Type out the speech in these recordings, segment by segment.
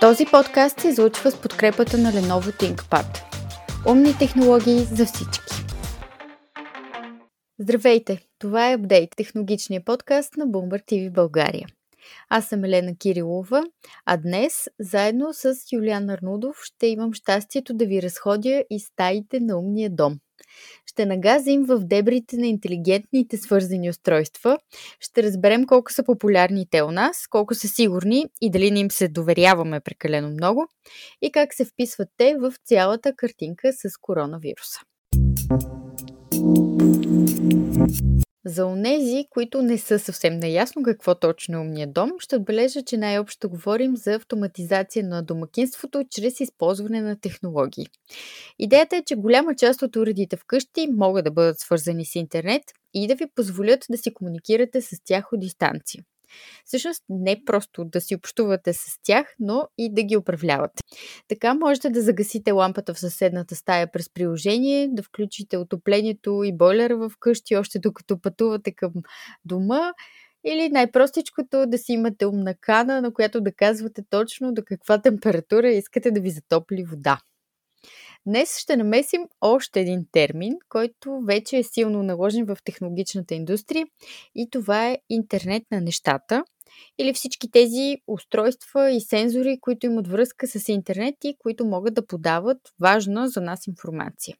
Този подкаст се излучва с подкрепата на Lenovo ThinkPad. Умни технологии за всички. Здравейте! Това е Апдейт, технологичния подкаст на Bloomberg TV България. Аз съм Елена Кирилова, а днес, заедно с Юлиан Арнудов, ще имам щастието да ви разходя и стаите на умния дом. Ще нагазим в дебрите на интелигентните свързани устройства, ще разберем колко са популярни те у нас, колко са сигурни и дали не им се доверяваме прекалено много и как се вписват те в цялата картинка с коронавируса. За онези, които не са съвсем наясно какво точно е умният дом, ще отбележа, че най-общо говорим за автоматизация на домакинството чрез използване на технологии. Идеята е, че голяма част от уредите вкъщи могат да бъдат свързани с интернет и да ви позволят да си комуникирате с тях от дистанция. Всъщност не просто да си общувате с тях, но и да ги управлявате. Така можете да загасите лампата в съседната стая през приложение, да включите отоплението и бойлера в къщи, още докато пътувате към дома или най-простичкото да си имате умна кана, на която да казвате точно до каква температура искате да ви затопли вода. Днес ще намесим още един термин, който вече е силно наложен в технологичната индустрия и това е интернет на нещата или всички тези устройства и сензори, които имат връзка с интернет и които могат да подават важна за нас информация.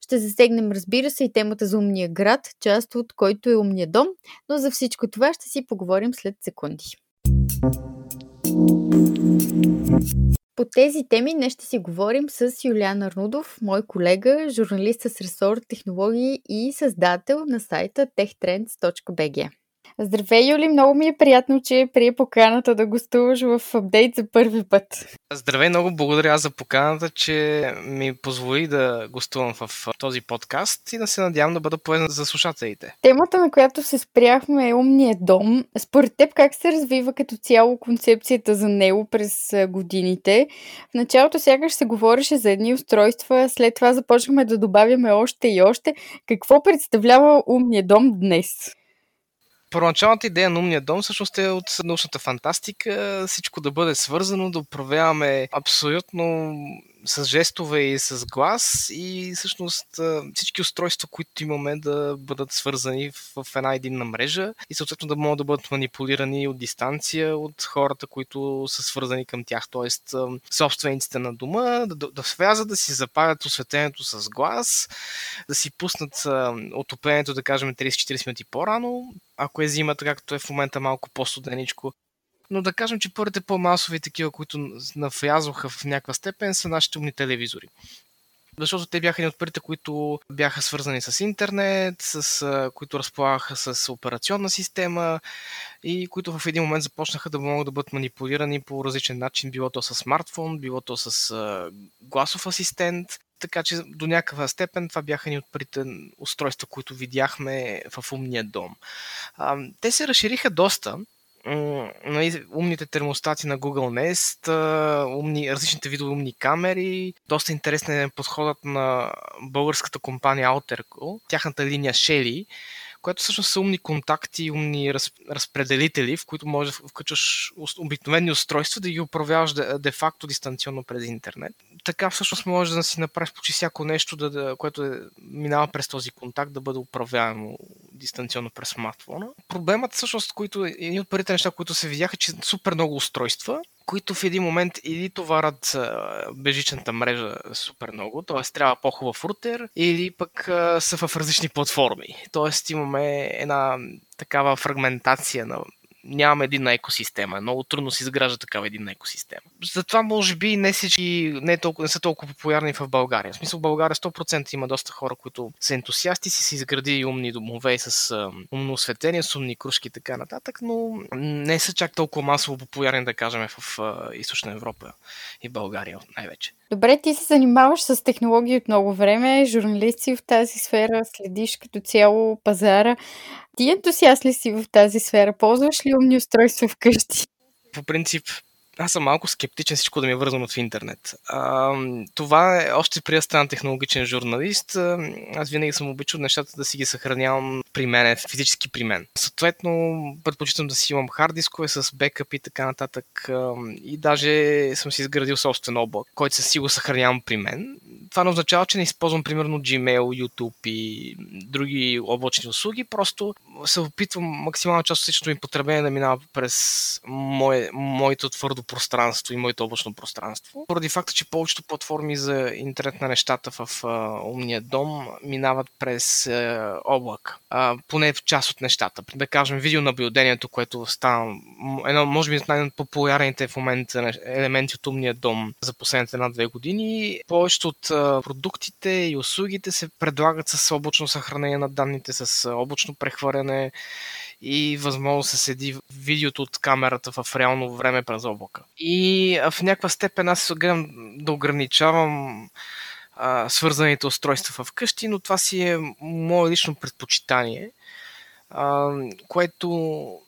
Ще засегнем, разбира се, и темата за умния град, част от който е умния дом, но за всичко това ще си поговорим след секунди. По тези теми днес ще си говорим с Юлиан Арнудов, мой колега, журналист с ресор технологии и създател на сайта techtrends.bg. Здравей, Юли! Много ми е приятно, че прие поканата да гостуваш в апдейт за първи път. Здравей, много благодаря за поканата, че ми позволи да гостувам в този подкаст и да се надявам да бъда полезен за слушателите. Темата, на която се спряхме е умният дом. Според теб как се развива като цяло концепцията за него през годините? В началото сякаш се говореше за едни устройства, след това започнахме да добавяме още и още. Какво представлява умният дом днес? Първоначалната идея на умния дом всъщност е от научната фантастика, всичко да бъде свързано, да управляваме абсолютно с жестове и с глас и всъщност всички устройства, които имаме да бъдат свързани в една единна мрежа и съответно да могат да бъдат манипулирани от дистанция от хората, които са свързани към тях, т.е. собствениците на дома, да, да влязат, да си запалят осветлението с глас, да си пуснат отоплението, да кажем 30-40 минути по-рано, ако е зимата, както е в момента малко по-студеничко, но да кажем, че първите по-масови такива, които навлязоха в някаква степен, са нашите умни телевизори. Защото те бяха едни от първите, които бяха свързани с интернет, с, които разполагаха с операционна система и които в един момент започнаха да могат да бъдат манипулирани по различен начин, било то с смартфон, било то с гласов асистент. Така че до някаква степен това бяха ни от първите устройства, които видяхме в умния дом. те се разшириха доста нали, умните термостати на Google Nest, умни, различните видове умни камери. Доста интересен е подходът на българската компания Alterco, тяхната линия Shelly, която всъщност са умни контакти, умни раз, разпределители, в които можеш да включваш обикновени устройства да ги управляваш де-факто дистанционно през интернет. Така всъщност може да си направиш почти всяко нещо, да, да, което е, минава през този контакт, да бъде управляемо дистанционно през смартфона. Проблемът всъщност, които, едни от първите неща, които се видяха, че супер много устройства, които в един момент или товарят бежичната мрежа супер много, т.е. трябва по-хубав рутер, или пък са в различни платформи. Т.е. имаме една такава фрагментация на нямаме един екосистема. Много трудно се изгражда такава един екосистема. Затова може би не всички не, е толкова, не са толкова популярни в България. В смисъл в България 100% има доста хора, които са ентусиасти, си се изгради умни домове с умно осветление, с умни кружки и така нататък, но не са чак толкова масово популярни, да кажем, в Източна Европа и България най-вече. Добре, ти се занимаваш с технологии от много време, журналисти в тази сфера, следиш като цяло пазара. Ти ентусиаст ли си в тази сфера? Ползваш ли умни устройства вкъщи? По принцип, аз съм малко скептичен всичко да ми е вързано в интернет. А, това е още при стана технологичен журналист. Аз винаги съм обичал нещата да си ги съхранявам при мен, физически при мен. Съответно, предпочитам да си имам хард дискове с бекъп и така нататък. И даже съм си изградил собствен облак, който си го съхранявам при мен. Това не означава, че не използвам примерно Gmail, YouTube и други облачни услуги. Просто се опитвам максимална част от всичкото ми потребление да минава през мое, моето твърдо пространство и моето облачно пространство. Поради факта, че повечето платформи за интернет на нещата в а, умния дом минават през а, облак. А, поне в част от нещата. Да кажем, видеонаблюдението, което става едно, може би, най-популярните в момента елементи от умния дом за последните една-две години. Повечето от продуктите и услугите се предлагат с облачно съхранение на данните, с облачно прехвърляне и възможност да се седи видеото от камерата в реално време през облака. И в някаква степен аз гледам да ограничавам а, свързаните устройства вкъщи, но това си е мое лично предпочитание, а, което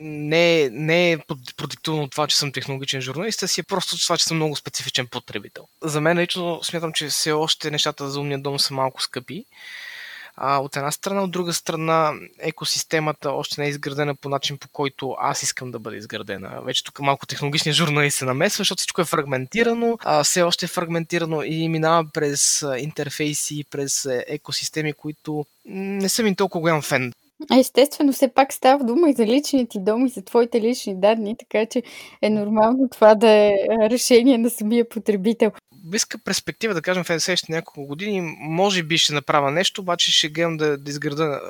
не, не е продиктувано от това, че съм технологичен журналист, а си е просто това, че съм много специфичен потребител. За мен лично смятам, че все още нещата за умния дом са малко скъпи а, от една страна, от друга страна, екосистемата още не е изградена по начин, по който аз искам да бъде изградена. Вече тук малко технологичният журналист се намесва, защото всичко е фрагментирано, а все още е фрагментирано и минава през интерфейси, през екосистеми, които не съм им толкова голям фен. Естествено, все пак става дума и за личните ти дом, и за твоите лични данни, така че е нормално това да е решение на самия потребител. Близка перспектива, да кажем, в следващите няколко години, може би ще направя нещо, обаче ще гледам да, да изграда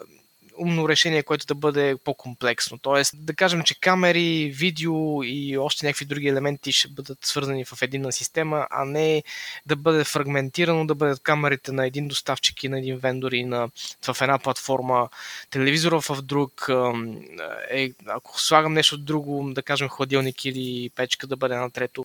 умно решение, което да бъде по-комплексно. Тоест, да кажем, че камери, видео и още някакви други елементи ще бъдат свързани в единна система, а не да бъде фрагментирано, да бъдат камерите на един доставчик и на един вендор и на, в една платформа, телевизора в друг, е, ако слагам нещо друго, да кажем хладилник или печка да бъде на трето.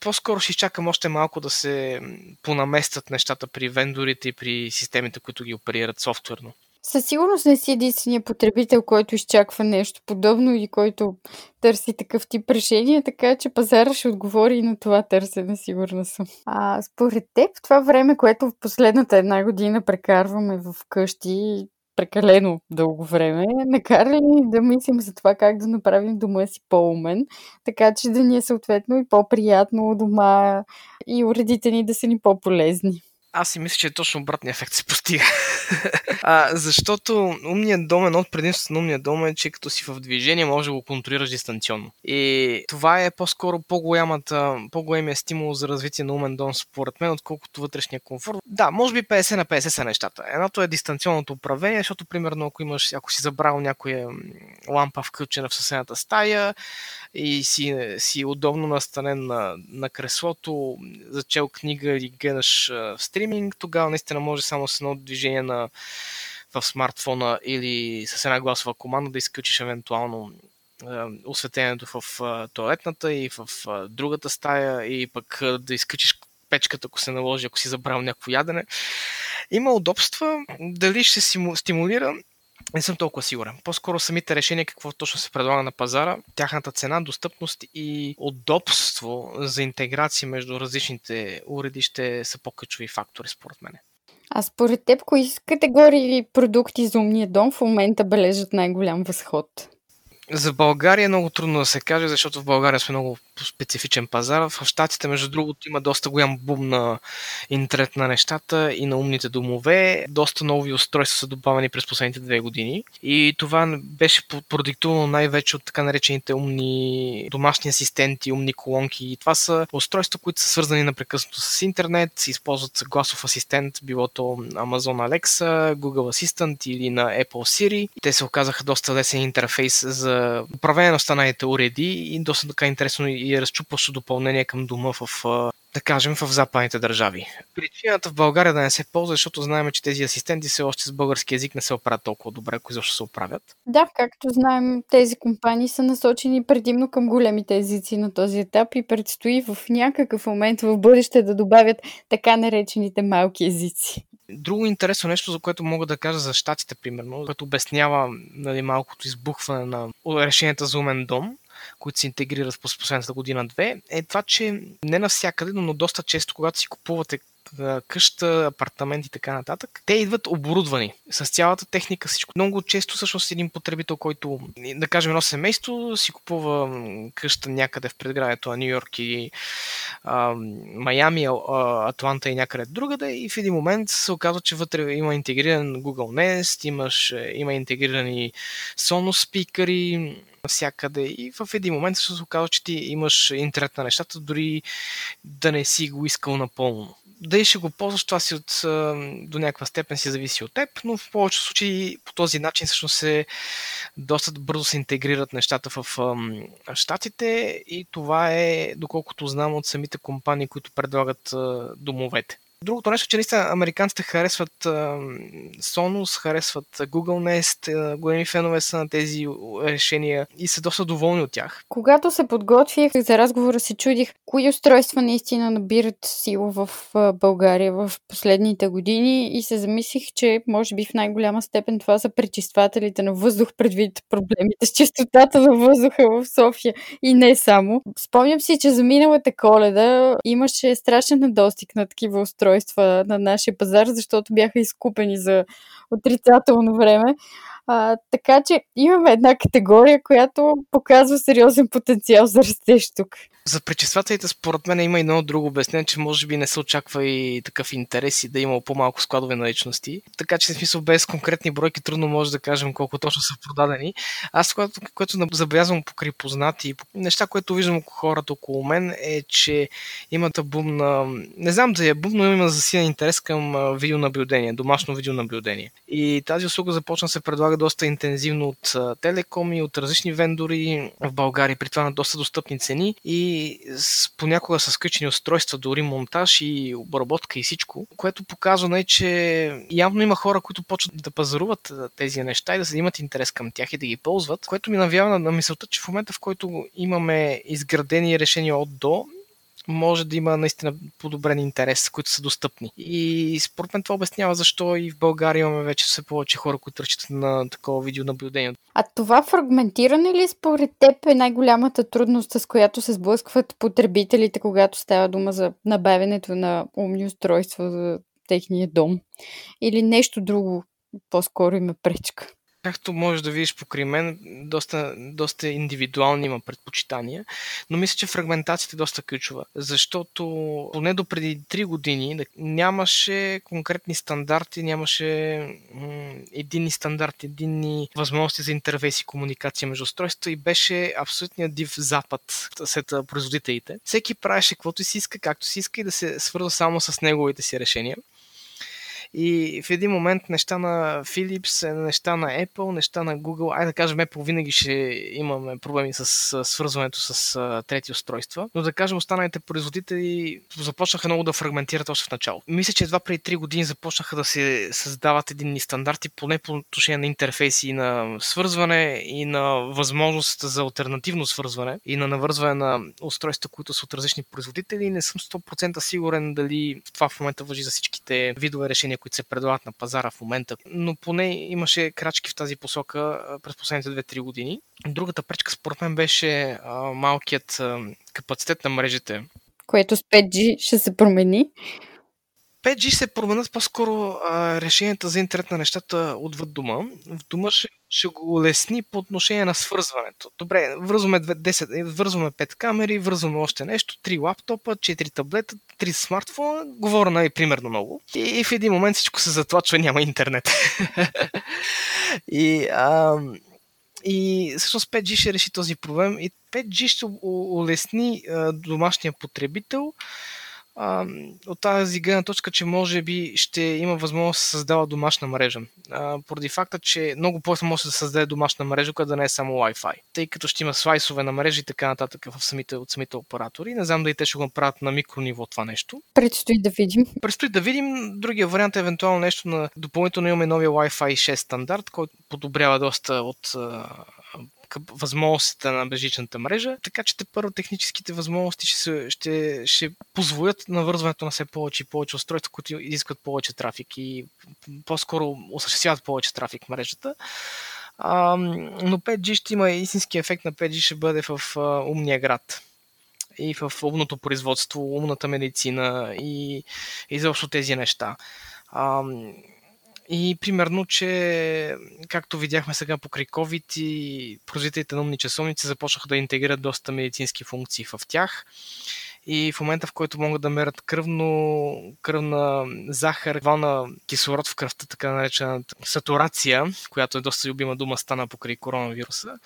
По-скоро ще изчакам още малко да се понаместят нещата при вендорите и при системите, които ги оперират софтуерно. Със сигурност не си единствения потребител, който изчаква нещо подобно и който търси такъв тип решение, така че пазара ще отговори и на това търсене, сигурна съм. А според теб, това време, което в последната една година прекарваме в къщи, прекалено дълго време, накара ли да мислим за това как да направим дома си по-умен, така че да ни е съответно и по-приятно дома и уредите ни да са ни по-полезни. Аз си мисля, че точно обратния ефект се постига. а, защото умният дом, едно от предимството на умния дом е, че като си в движение може да го контролираш дистанционно. И това е по-скоро по-голямата, по-големия стимул за развитие на умен дом, според мен, отколкото вътрешния комфорт. Да, може би 50 на 50 са нещата. Едното е дистанционното управление, защото, примерно, ако имаш, ако си забрал някоя лампа включена в съседната стая и си, си удобно настанен на, на креслото, зачел книга или гледаш в стрим, стриминг, тогава наистина може само с едно движение на, в смартфона или с една гласова команда да изключиш евентуално осветлението в туалетната и в другата стая и пък да изключиш печката, ако се наложи, ако си забрал някакво ядене. Има удобства, дали ще стимулира, не съм толкова сигурен. По-скоро самите решения, какво точно се предлага на пазара, тяхната цена, достъпност и удобство за интеграция между различните уреди ще са по-ключови фактори, според мен. А според теб, кои категории продукти за умния дом в момента бележат най-голям възход? За България е много трудно да се каже, защото в България сме много специфичен пазар. В Штатите, между другото, има доста голям бум на интернет на нещата и на умните домове. Доста нови устройства са добавени през последните две години. И това беше продиктувано най-вече от така наречените умни домашни асистенти, умни колонки. И това са устройства, които са свързани напрекъснато с интернет, използват гласов асистент, било то Amazon Alexa, Google Assistant или на Apple Siri. Те се оказаха доста лесен интерфейс за управление на останалите уреди и доста така интересно разчупващо допълнение към дома в, да кажем, в западните държави. Причината в България да не се ползва, защото знаем, че тези асистенти все още с български язик не се оправят толкова добре, ако изобщо се оправят. Да, както знаем, тези компании са насочени предимно към големите езици на този етап и предстои в някакъв момент в бъдеще да добавят така наречените малки езици. Друго интересно нещо, за което мога да кажа за щатите, примерно, което обяснява нали, малкото избухване на решенията за умен дом, които се интегрират в последната година-две, е това, че не навсякъде, но доста често, когато си купувате къща, апартамент и така нататък, те идват оборудвани с цялата техника, всичко. Много често всъщност един потребител, който, да кажем, едно семейство, си купува къща някъде в предградието на Нью Йорк и Майами, Атланта и някъде другаде и в един момент се оказва, че вътре има интегриран Google Nest, имаш, е, има интегрирани Sonos спикъри, навсякъде. И в един момент се оказва, че ти имаш интернет на нещата, дори да не си го искал напълно. Дали ще го ползваш, това си от, до някаква степен си зависи от теб, но в повечето случаи по този начин всъщност се доста бързо се интегрират нещата в щатите. И това е, доколкото знам от самите компании, които предлагат домовете. Другото нещо, че наистина американците харесват Sonos, харесват Google Nest, големи фенове са на тези решения и са доста доволни от тях. Когато се подготвих за разговора, се чудих кои устройства наистина набират сила в България в последните години и се замислих, че може би в най-голяма степен това са пречиствателите на въздух предвид проблемите с чистотата на въздуха в София и не само. Спомням си, че за миналата коледа имаше страшен недостиг на такива устройства устройства на нашия пазар, защото бяха изкупени за отрицателно време. А, така че имаме една категория, която показва сериозен потенциал за растеж тук. За пречиствателите, според мен, има и едно друго обяснение, че може би не се очаква и такъв интерес и да има по-малко складове на личности. Така че, в смисъл, без конкретни бройки трудно може да кажем колко точно са продадени. Аз, което, което забелязвам покрай познати неща, което виждам около хората около мен, е, че имат бум на... Не знам да е бум, но има засилен интерес към видеонаблюдение, домашно видеонаблюдение. И тази услуга започна се предлага доста интензивно от телекоми, от различни вендори в България, при това на доста достъпни цени. И понякога с скъчени устройства, дори монтаж и обработка и всичко, което показва, нали, че явно има хора, които почват да пазаруват тези неща и да се имат интерес към тях и да ги ползват, което ми навява на, на мисълта, че в момента, в който имаме изградени решения от до, може да има наистина подобрен интерес, които са достъпни. И според мен това обяснява защо и в България имаме вече все повече хора, които разчитат на такова видеонаблюдение. А това фрагментиране ли според теб е най-голямата трудност, с която се сблъскват потребителите, когато става дума за набавянето на умни устройства за техния дом? Или нещо друго по-скоро има пречка? Както можеш да видиш покрай мен, доста, доста индивидуални има предпочитания, но мисля, че фрагментацията е доста ключова, защото поне до преди 3 години нямаше конкретни стандарти, нямаше м- единни стандарти, единни възможности за интерфейс и комуникация между устройства и беше абсолютният див запад след производителите. Всеки правеше каквото си иска, както си иска и да се свързва само с неговите си решения. И в един момент неща на Philips, неща на Apple, неща на Google, айде да кажем Apple винаги ще имаме проблеми с свързването с трети устройства, но да кажем останалите производители започнаха много да фрагментират още в начало. Мисля, че едва преди 3 години започнаха да се създават единни стандарти, поне по отношение на интерфейси и на свързване и на възможност за альтернативно свързване и на навързване на устройства, които са от различни производители. Не съм 100% сигурен дали това в момента въжи за всичките видове решения, които се предлагат на пазара в момента, но поне имаше крачки в тази посока през последните 2-3 години. Другата пречка според мен беше малкият капацитет на мрежите. Което с 5G ще се промени. 5G се променят по-скоро а, решенията за интернет на нещата отвъд дома. В дома ще, ще го лесни по отношение на свързването. Добре, вързваме 10, вързваме 5 камери, вързваме още нещо, 3 лаптопа, 4 таблета, 3 смартфона, говоря най- примерно много. И, и в един момент всичко се затлачва, няма интернет. и, а, и всъщност 5G ще реши този проблем и 5G ще улесни а, домашния потребител а, от тази гледна точка, че може би ще има възможност да се създава домашна мрежа. А, поради факта, че много по-лесно може да се създаде домашна мрежа, която да не е само Wi-Fi. Тъй като ще има слайсове на мрежи и така нататък в самите, от самите оператори. Не знам дали те ще го направят на микрониво това нещо. Предстои да видим. Предстои да видим. Другия вариант е евентуално нещо на допълнително имаме новия Wi-Fi 6 стандарт, който подобрява доста от възможностите на бежичната мрежа, така че те първо техническите възможности ще, ще, ще позволят навързването на все повече и повече устройства, които изискват повече трафик и по-скоро осъществяват повече трафик в мрежата. А, но 5G ще има истински ефект на 5G ще бъде в а, умния град и в умното производство, умната медицина и изобщо тези неща. А, и примерно, че както видяхме сега по COVID и производителите на умни часовници започнаха да интегрират доста медицински функции в тях. И в момента, в който могат да мерят кръвно, кръвна захар, вална кислород в кръвта, така наречената сатурация, която е доста любима дума, стана покрай коронавируса,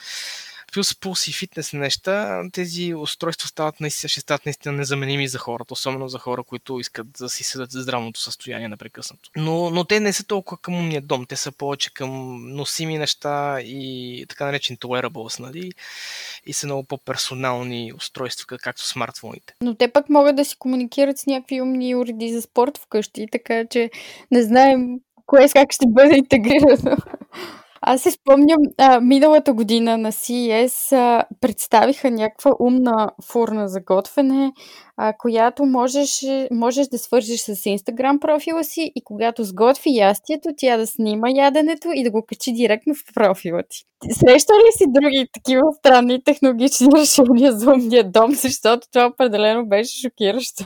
плюс пулс и фитнес неща, тези устройства стават наистина, ще стават наистина незаменими за хората, особено за хора, които искат да си седат за здравното състояние напрекъснато. Но, но те не са толкова към умния дом, те са повече към носими неща и така наречени wearables, нали? И са много по-персонални устройства, както смартфоните. Но те пък могат да си комуникират с някакви умни уреди за спорт вкъщи, така че не знаем кое как ще бъде интегрирано. Аз си спомням, а, миналата година на CES а, представиха някаква умна фурна за готвене, а, която можеш, можеш да свържеш с Instagram профила си и когато сготви ястието, тя да снима яденето и да го качи директно в профила ти. Среща ли си други такива странни технологични решения за умния дом, защото това определено беше шокиращо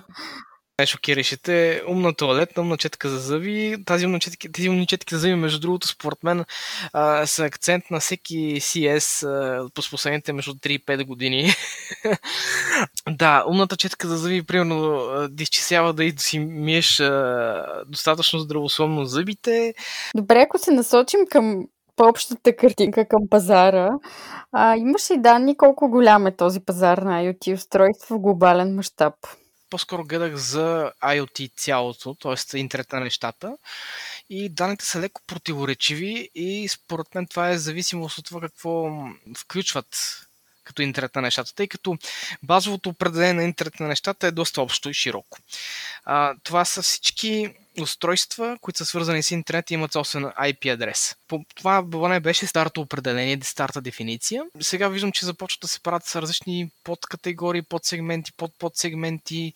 най-шокиращите умна туалетна, умна четка за зъби. Тази умна четки, тези умни четки за зъби, между другото, според мен а, са акцент на всеки CS а, по последните между 3 и 5 години. да, умната четка за зъби, примерно, да и да си миеш а, достатъчно здравословно зъбите. Добре, ако се насочим към по-общата картинка към пазара. А, имаш ли данни колко голям е този пазар на IoT устройства в глобален мащаб? По-скоро гледах за IoT цялото, т.е. интернет на нещата. И данните са леко противоречиви и според мен това е зависимост от това какво включват като интернет на нещата, тъй като базовото определение на интернет на нещата е доста общо и широко. А, това са всички устройства, които са свързани с интернет и имат собствен IP адрес. По това не беше старото определение, старата дефиниция. Сега виждам, че започват да се правят с различни подкатегории, подсегменти, подподсегменти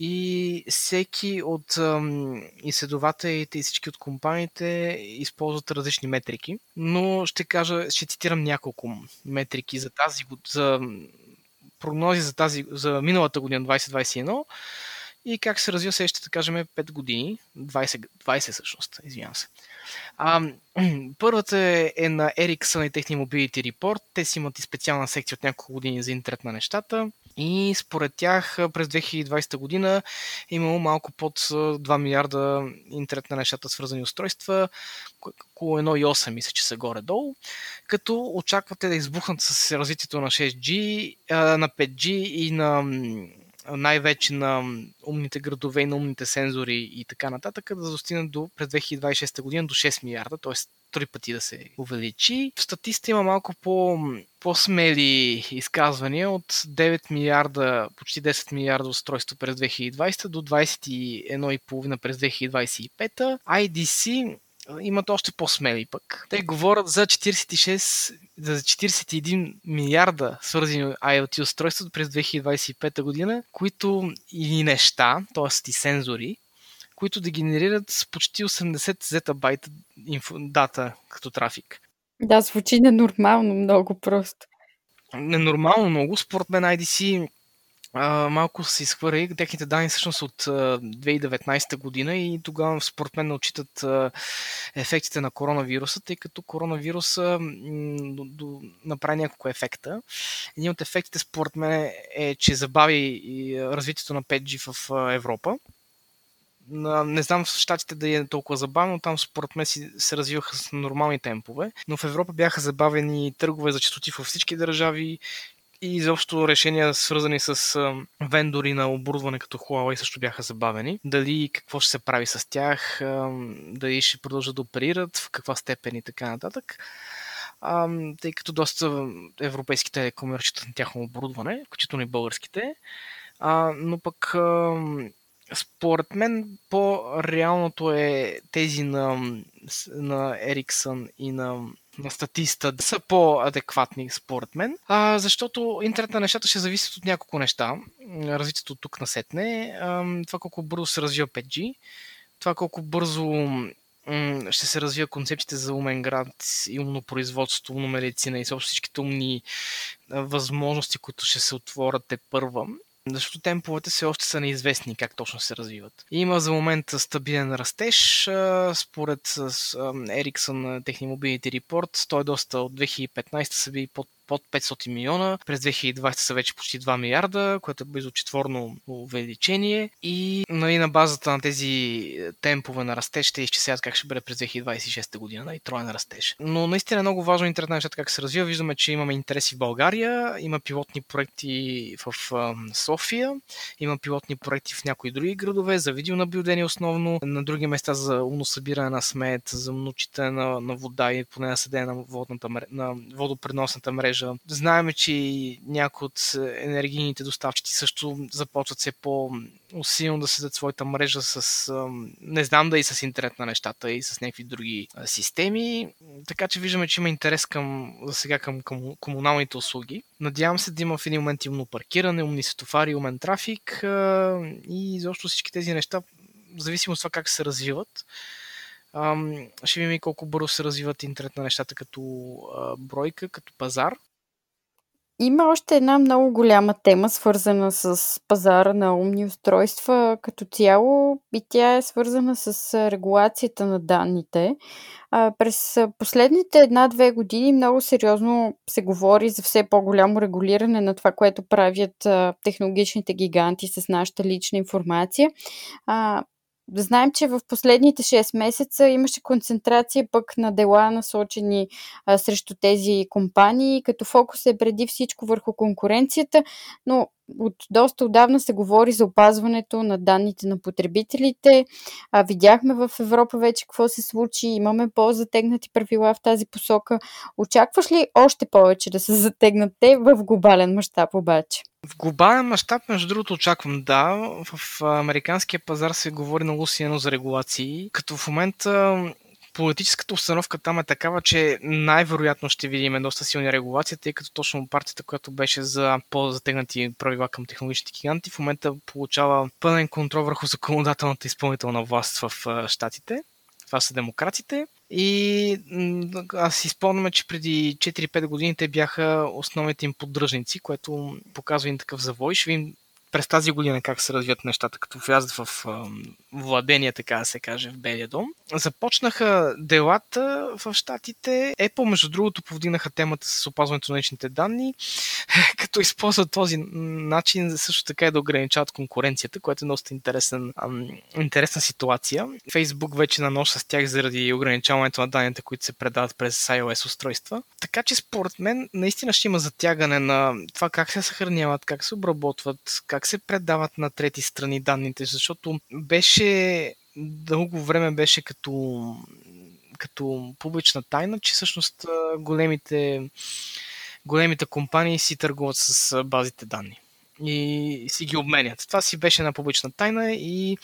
и всеки от ам, изследователите и всички от компаниите използват различни метрики. Но ще кажа, ще цитирам няколко метрики за тази за прогнози за, тази, за миналата година 2021 и как се развива следващите, да кажем, 5 години, 20, 20 всъщност, извинявам се. Първата е, е на Ericsson и техния Mobility Report. Те си имат и специална секция от няколко години за интернет на нещата. И според тях през 2020 година е имало малко под 2 милиарда интернет на нещата свързани устройства, около 1,8 мисля, че са горе-долу, като очаквате да избухнат с развитието на 6G, на 5G и на най-вече на умните градове и на умните сензори и така нататък, да достигнат до през 2026 година до 6 милиарда, т.е. три пъти да се увеличи. В статиста има малко по, по-смели изказвания от 9 милиарда, почти 10 милиарда устройства през 2020 до 21,5 през 2025. IDC имат още по-смели пък. Те говорят за 46, за 41 милиарда свързани IoT устройства през 2025 година, които и неща, т.е. и сензори, които да генерират с почти 80 зетабайта дата като трафик. Да, звучи ненормално много просто. Ненормално много. Според мен IDC малко се изхвърли. Техните данни всъщност от а, 2019 година и тогава според мен отчитат ефектите на коронавируса, тъй като коронавируса направи няколко ефекта. Един от ефектите според мен е, че забави и развитието на 5G в Европа. Не знам в Штатите да е толкова забавно, но там според мен се развиваха с нормални темпове, но в Европа бяха забавени търгове за частоти във всички държави и изобщо решения свързани с вендори на оборудване като Huawei също бяха забавени. Дали какво ще се прави с тях, дали ще продължат да оперират, в каква степен и така нататък. А, тъй като доста европейски телекоми разчитат на тяхно оборудване, включително и българските. А, но пък а, според мен по-реалното е тези на, на Ericsson и на на статиста да са по-адекватни, според мен. А, защото интернет на нещата ще зависят от няколко неща. Развитието от тук насетне. А, това колко бързо се развива 5G, това колко бързо ще се развива концепциите за умен град и умно производство, умно медицина и всичките умни възможности, които ще се отворят те първа защото темповете все още са неизвестни как точно се развиват. Има за момента стабилен растеж. Според Ericsson техния мобилните репорт, той доста от 2015 са били под под 500 милиона. През 2020 са вече почти 2 милиарда, което е близо четворно увеличение. И нали, на базата на тези темпове на растеж ще изчисляват как ще бъде през 2026 година, нали, троен растеж. Но наистина е много важно интернет нещата как се развива. Виждаме, че имаме интереси в България, има пилотни проекти в София, има пилотни проекти в някои други градове за видеонаблюдение основно, на други места за умно събиране на смет, за умночите на, на вода и поне на седене на, на водопреносната мрежа мрежа. Знаеме, че някои от енергийните доставчици също започват все по-усилено да създадат своята мрежа с, не знам да и с интернет на нещата и с някакви други системи. Така че виждаме, че има интерес към, за сега към, комуналните услуги. Надявам се да има в един момент умно паркиране, умни светофари, умен трафик и изобщо всички тези неща, в зависимост от това как се развиват, ще видим и колко бързо се развиват интернет на нещата като бройка, като пазар. Има още една много голяма тема, свързана с пазара на умни устройства като цяло и тя е свързана с регулацията на данните. През последните една-две години много сериозно се говори за все по-голямо регулиране на това, което правят технологичните гиганти с нашата лична информация. Знаем, че в последните 6 месеца имаше концентрация пък на дела насочени а, срещу тези компании, като фокус е преди всичко върху конкуренцията, но от доста отдавна се говори за опазването на данните на потребителите. А, видяхме в Европа вече какво се случи. Имаме по-затегнати правила в тази посока. Очакваш ли още повече да се затегнат те в глобален мащаб обаче? В глобален мащаб, между другото, очаквам да. В американския пазар се говори много силно за регулации, като в момента политическата установка там е такава, че най-вероятно ще видим доста силни регулации, тъй като точно партията, която беше за по-затегнати правила към технологичните гиганти, в момента получава пълен контрол върху законодателната изпълнителна власт в щатите. Това са демократите. И аз си спомням, че преди 4-5 години те бяха основните им поддръжници, което показва им такъв завой. Ще видим през тази година как се развият нещата, като влязат в владение, така да се каже, в Белия дом. Започнаха делата в Штатите. Apple, между другото, повдигнаха темата с опазването на личните данни, като използват този начин също така и да ограничават конкуренцията, което е доста интересен, интересна ситуация. Facebook вече наноса с тях заради ограничаването на данните, които се предават през iOS устройства. Така че според мен наистина ще има затягане на това как се съхраняват, как се обработват, как се предават на трети страни данните, защото беше дълго време беше като, като публична тайна, че всъщност големите, големите компании си търгуват с базите данни. И си ги обменят. Това си беше на публична тайна и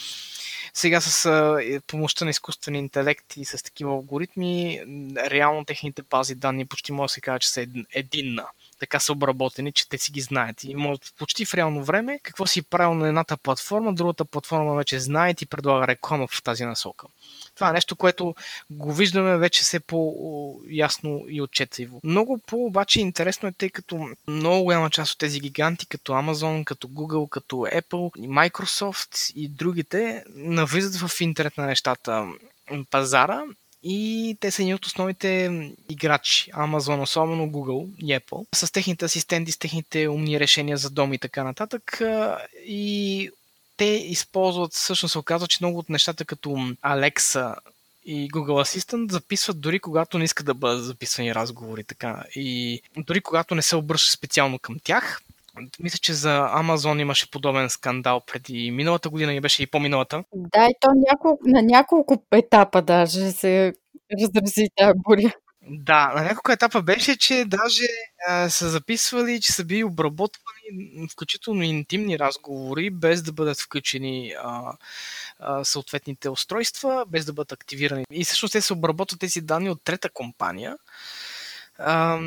сега с е, помощта на изкуствен интелект и с такива алгоритми, реално техните бази данни почти може да се каже, че са единна така са обработени, че те си ги знаят и могат почти в реално време какво си правил на едната платформа, другата платформа вече знае и предлага реклама в тази насока. Това е нещо, което го виждаме вече все по-ясно и отчетливо. Много по-обаче интересно е, тъй като много голяма част от тези гиганти, като Amazon, като Google, като Apple, Microsoft и другите, навлизат в интернет на нещата пазара и те са едни от основните играчи. Amazon, особено Google и Apple, с техните асистенти, с техните умни решения за дом и така нататък. И те използват, всъщност се оказва, че много от нещата като Alexa и Google Assistant записват дори когато не искат да бъдат записвани разговори. Така. И дори когато не се обръща специално към тях, мисля, че за Амазон имаше подобен скандал преди миналата година и беше и по-миналата. Да, и то няколко, на няколко етапа даже се разрази тази буря. Да, на няколко етапа беше, че даже а, са записвали, че са били обработвани включително интимни разговори, без да бъдат включени а, а, съответните устройства, без да бъдат активирани. И всъщност те се обработват тези данни от трета компания. А,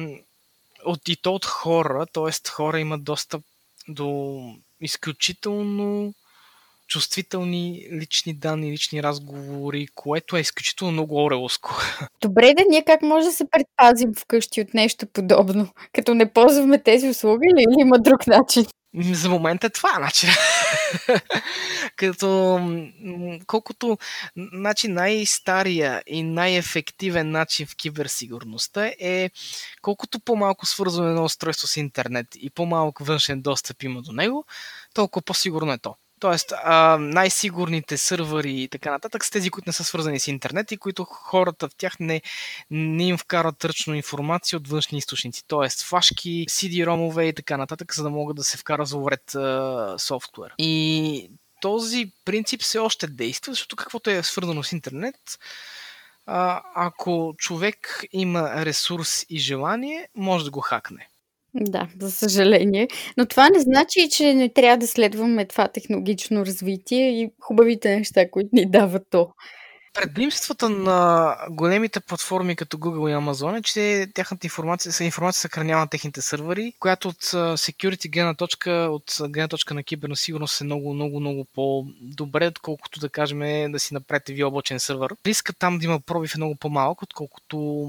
от, и то от хора, т.е. хора имат достъп до изключително чувствителни лични данни, лични разговори, което е изключително много орелоско. Добре, да ние как може да се предпазим вкъщи от нещо подобно? Като не ползваме тези услуги или има друг начин? За момента е това начин. Като колкото значи, най-стария и най-ефективен начин в киберсигурността е колкото по-малко свързване на устройство с интернет и по-малко външен достъп има до него, толкова по-сигурно е то. Тоест, а, най-сигурните сървъри и така нататък са тези, които не са свързани с интернет и които хората в тях не, не им вкарат ръчно информация от външни източници. Тоест, флашки, CD-ромове и така нататък, за да могат да се вкара за уред а, софтуер. И този принцип все още действа, защото каквото е свързано с интернет, а, ако човек има ресурс и желание, може да го хакне. Да, за съжаление. Но това не значи, че не трябва да следваме това технологично развитие и хубавите неща, които ни дава то. Предимствата на големите платформи като Google и Amazon е, че тяхната информация, информация съхранява на техните сървъри, която от security гледна точка, от гледна точка на киберна сигурност е много, много, много по-добре, отколкото да кажем да си направите ви облачен сървър. Риска там да има пробив е много по-малък, отколкото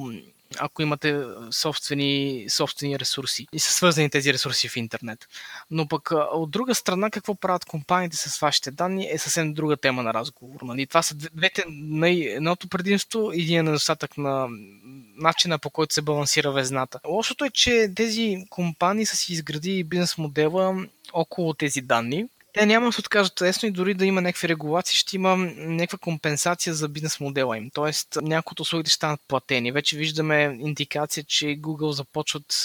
ако имате собствени, собствени ресурси и са свързани тези ресурси в интернет. Но пък от друга страна, какво правят компаниите с вашите данни е съвсем друга тема на разговор. Нали? Това са двете, едното предимство и един недостатък на начина по който се балансира везната. Лошото е, че тези компании са си изградили бизнес модела около тези данни, те няма да се откажат лесно и дори да има някакви регулации, ще има някаква компенсация за бизнес модела им. Тоест, някои от услугите ще станат платени. Вече виждаме индикация, че Google започват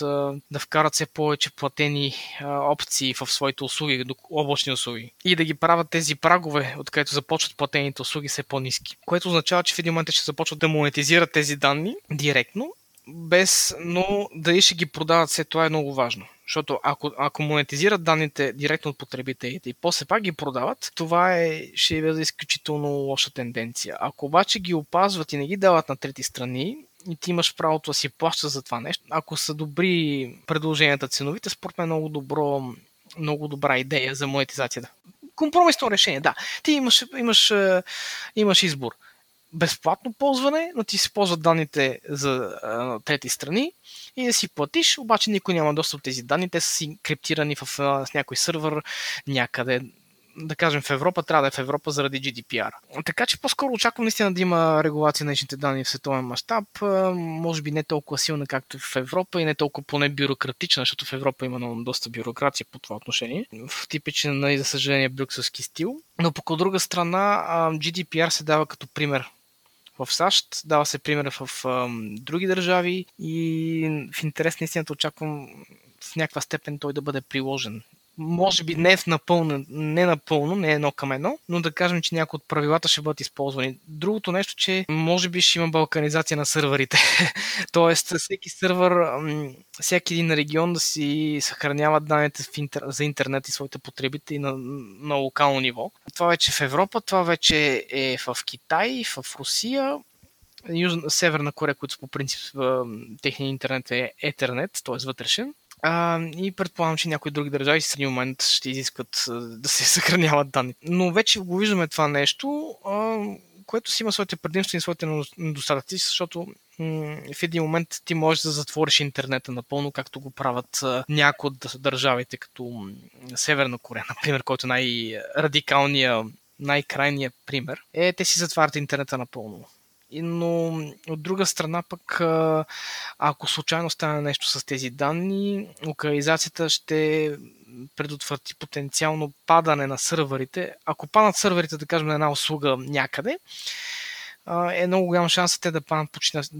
да вкарат все повече платени опции в своите услуги, облачни услуги. И да ги правят тези прагове, откъдето започват платените услуги, все по-низки. Което означава, че в един момент ще започват да монетизират тези данни директно без, но дали ще ги продават след това е много важно. Защото ако, ако монетизират данните директно от потребителите и после пак ги продават, това е, ще бъде изключително лоша тенденция. Ако обаче ги опазват и не ги дават на трети страни, и ти имаш правото да си плащаш за това нещо. Ако са добри предложенията ценовите, според мен е много добро, много добра идея за монетизацията. Компромисно решение, да. Ти имаш, имаш, имаш избор безплатно ползване, но ти се ползват данните за а, трети страни и да си платиш, обаче никой няма достъп до тези данни, те са си криптирани в, а, с някой сървър някъде да кажем в Европа, трябва да е в Европа заради GDPR. Така че по-скоро очаквам наистина да има регулация на личните данни в световен мащаб, може би не толкова силна както в Европа и не толкова поне бюрократична, защото в Европа има доста бюрокрация по това отношение, в типичен, нали, за съжаление, брюкселски стил. Но пък от друга страна, GDPR се дава като пример в САЩ, дава се пример в а, други държави и в интерес на истината очаквам в някаква степен той да бъде приложен може би не, в напълно, не напълно, не едно към едно, но да кажем, че някои от правилата ще бъдат използвани. Другото нещо, че може би ще има балканизация на сървърите. Тоест, всеки сървър, всеки един регион да си съхранява данните за интернет и своите потребители на, на локално ниво. Това вече в Европа, това вече е в Китай, в Русия, Южна, Северна Корея, които по принцип техния интернет е Ethernet, т.е. вътрешен. А, и предполагам, че някои други държави в един момент ще изискват да се съхраняват данни. Но вече го виждаме това нещо, а, което си има своите предимства и своите недостатъци, защото в един момент ти можеш да затвориш интернета напълно, както го правят някои от държавите, като Северна Корея, например, който е най-радикалният, най-крайният пример, е те си затварят интернета напълно но от друга страна пък, ако случайно стане нещо с тези данни, локализацията ще предотврати потенциално падане на сървърите. Ако паднат сървърите, да кажем, на една услуга някъде, е много голям шанс те да паднат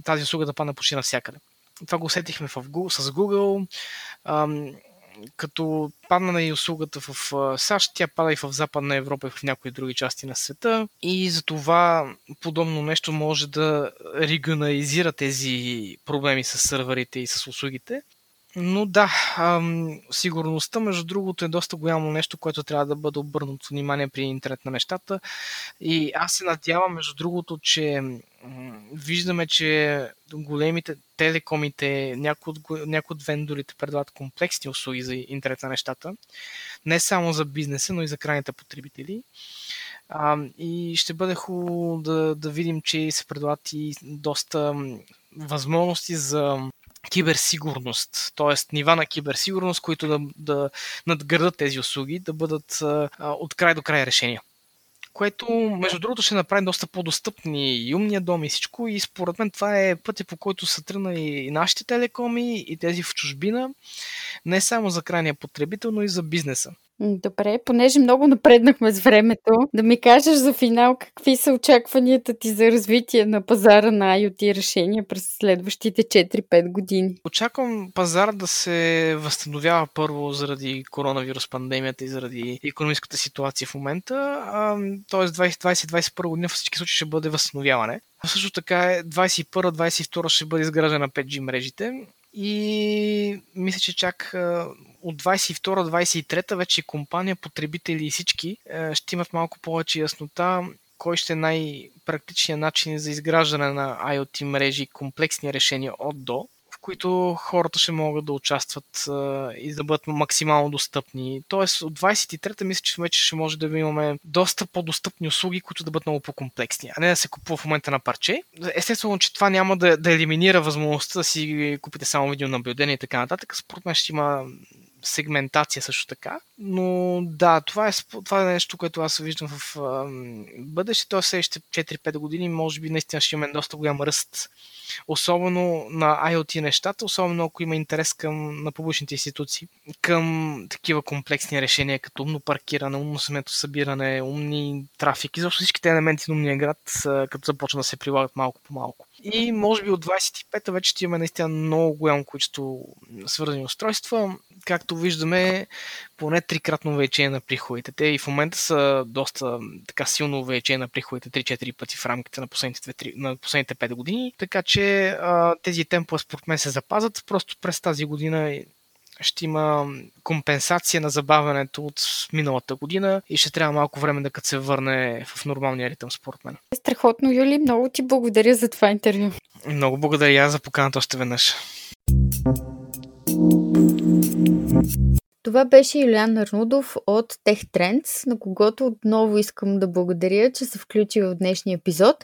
тази услуга да падне почти навсякъде. Това го усетихме в с Google като падна и услугата в САЩ, тя пада и в Западна Европа и в някои други части на света. И за това подобно нещо може да регионализира тези проблеми с сървърите и с услугите. Но да, сигурността, между другото, е доста голямо нещо, което трябва да бъде обърнато внимание при интернет на нещата. И аз се надявам, между другото, че виждаме, че големите телекомите, някои от, някои от вендорите предлагат комплексни услуги за интернет на нещата. Не само за бизнеса, но и за крайните потребители. И ще бъде хубаво да, да видим, че се предлагат и доста възможности за киберсигурност, т.е. нива на киберсигурност, които да, да надградат тези услуги, да бъдат а, от край до край решения. Което, между другото, ще направи доста по-достъпни и умния дом и всичко. И според мен това е пътя, по който са тръгна и нашите телекоми, и тези в чужбина, не само за крайния потребител, но и за бизнеса. Добре, понеже много напреднахме с времето, да ми кажеш за финал какви са очакванията ти за развитие на пазара на IoT решения през следващите 4-5 години? Очаквам пазар да се възстановява първо заради коронавирус пандемията и заради економическата ситуация в момента, т.е. 2020-2021 година в всички случаи ще бъде възстановяване. Също така 21-22 ще бъде изграждана 5G мрежите и мисля, че чак от 22-23 вече компания, потребители и всички ще имат малко повече яснота кой ще е най-практичният начин за изграждане на IoT мрежи, комплексни решения от до които хората ще могат да участват а, и да бъдат максимално достъпни. Тоест от 23-та мисля, че вече ще може да имаме доста по-достъпни услуги, които да бъдат много по-комплексни, а не да се купува в момента на парче. Естествено, че това няма да, да елиминира възможността да си купите само видеонаблюдение и така нататък. Според мен ще има сегментация също така. Но да, това е, това е нещо, което аз виждам в а, бъдеще. Тоест следващите 4-5 години може би наистина ще имаме доста голям ръст. Особено на IoT нещата, особено ако има интерес към, на публичните институции, към такива комплексни решения, като умно паркиране, умно събиране, умни трафики, защото всичките елементи на умния град, като започна да се прилагат малко по малко. И може би от 25-та вече ще имаме наистина много голямо количество свързани устройства. Както виждаме, поне трикратно увеличение на приходите. Те и в момента са доста така силно увеличение на приходите 3-4 пъти в рамките на последните, 2, на последните 5 години. Така че а, тези темпове според мен се запазват. Просто през тази година ще има компенсация на забавянето от миналата година и ще трябва малко време да като се върне в нормалния ритъм, според мен. Страхотно, Юли. Много ти благодаря за това интервю. Много благодаря за поканата още веднъж. Това беше Юлиан Арнудов от Tech Trends, на когото отново искам да благодаря, че се включи в днешния епизод.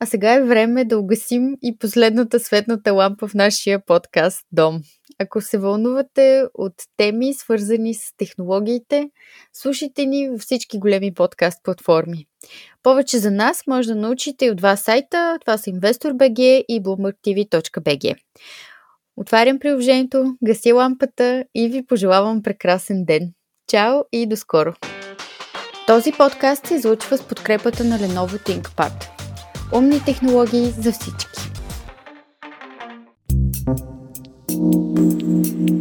А сега е време да угасим и последната светната лампа в нашия подкаст Дом. Ако се вълнувате от теми, свързани с технологиите, слушайте ни във всички големи подкаст платформи. Повече за нас може да научите и от два сайта. Това са InvestorBG и BloombergTV.bg. Отварям приложението, гася лампата и ви пожелавам прекрасен ден. Чао и до скоро! Този подкаст се излучва с подкрепата на Lenovo ThinkPad. Умни технологии за всички! thank you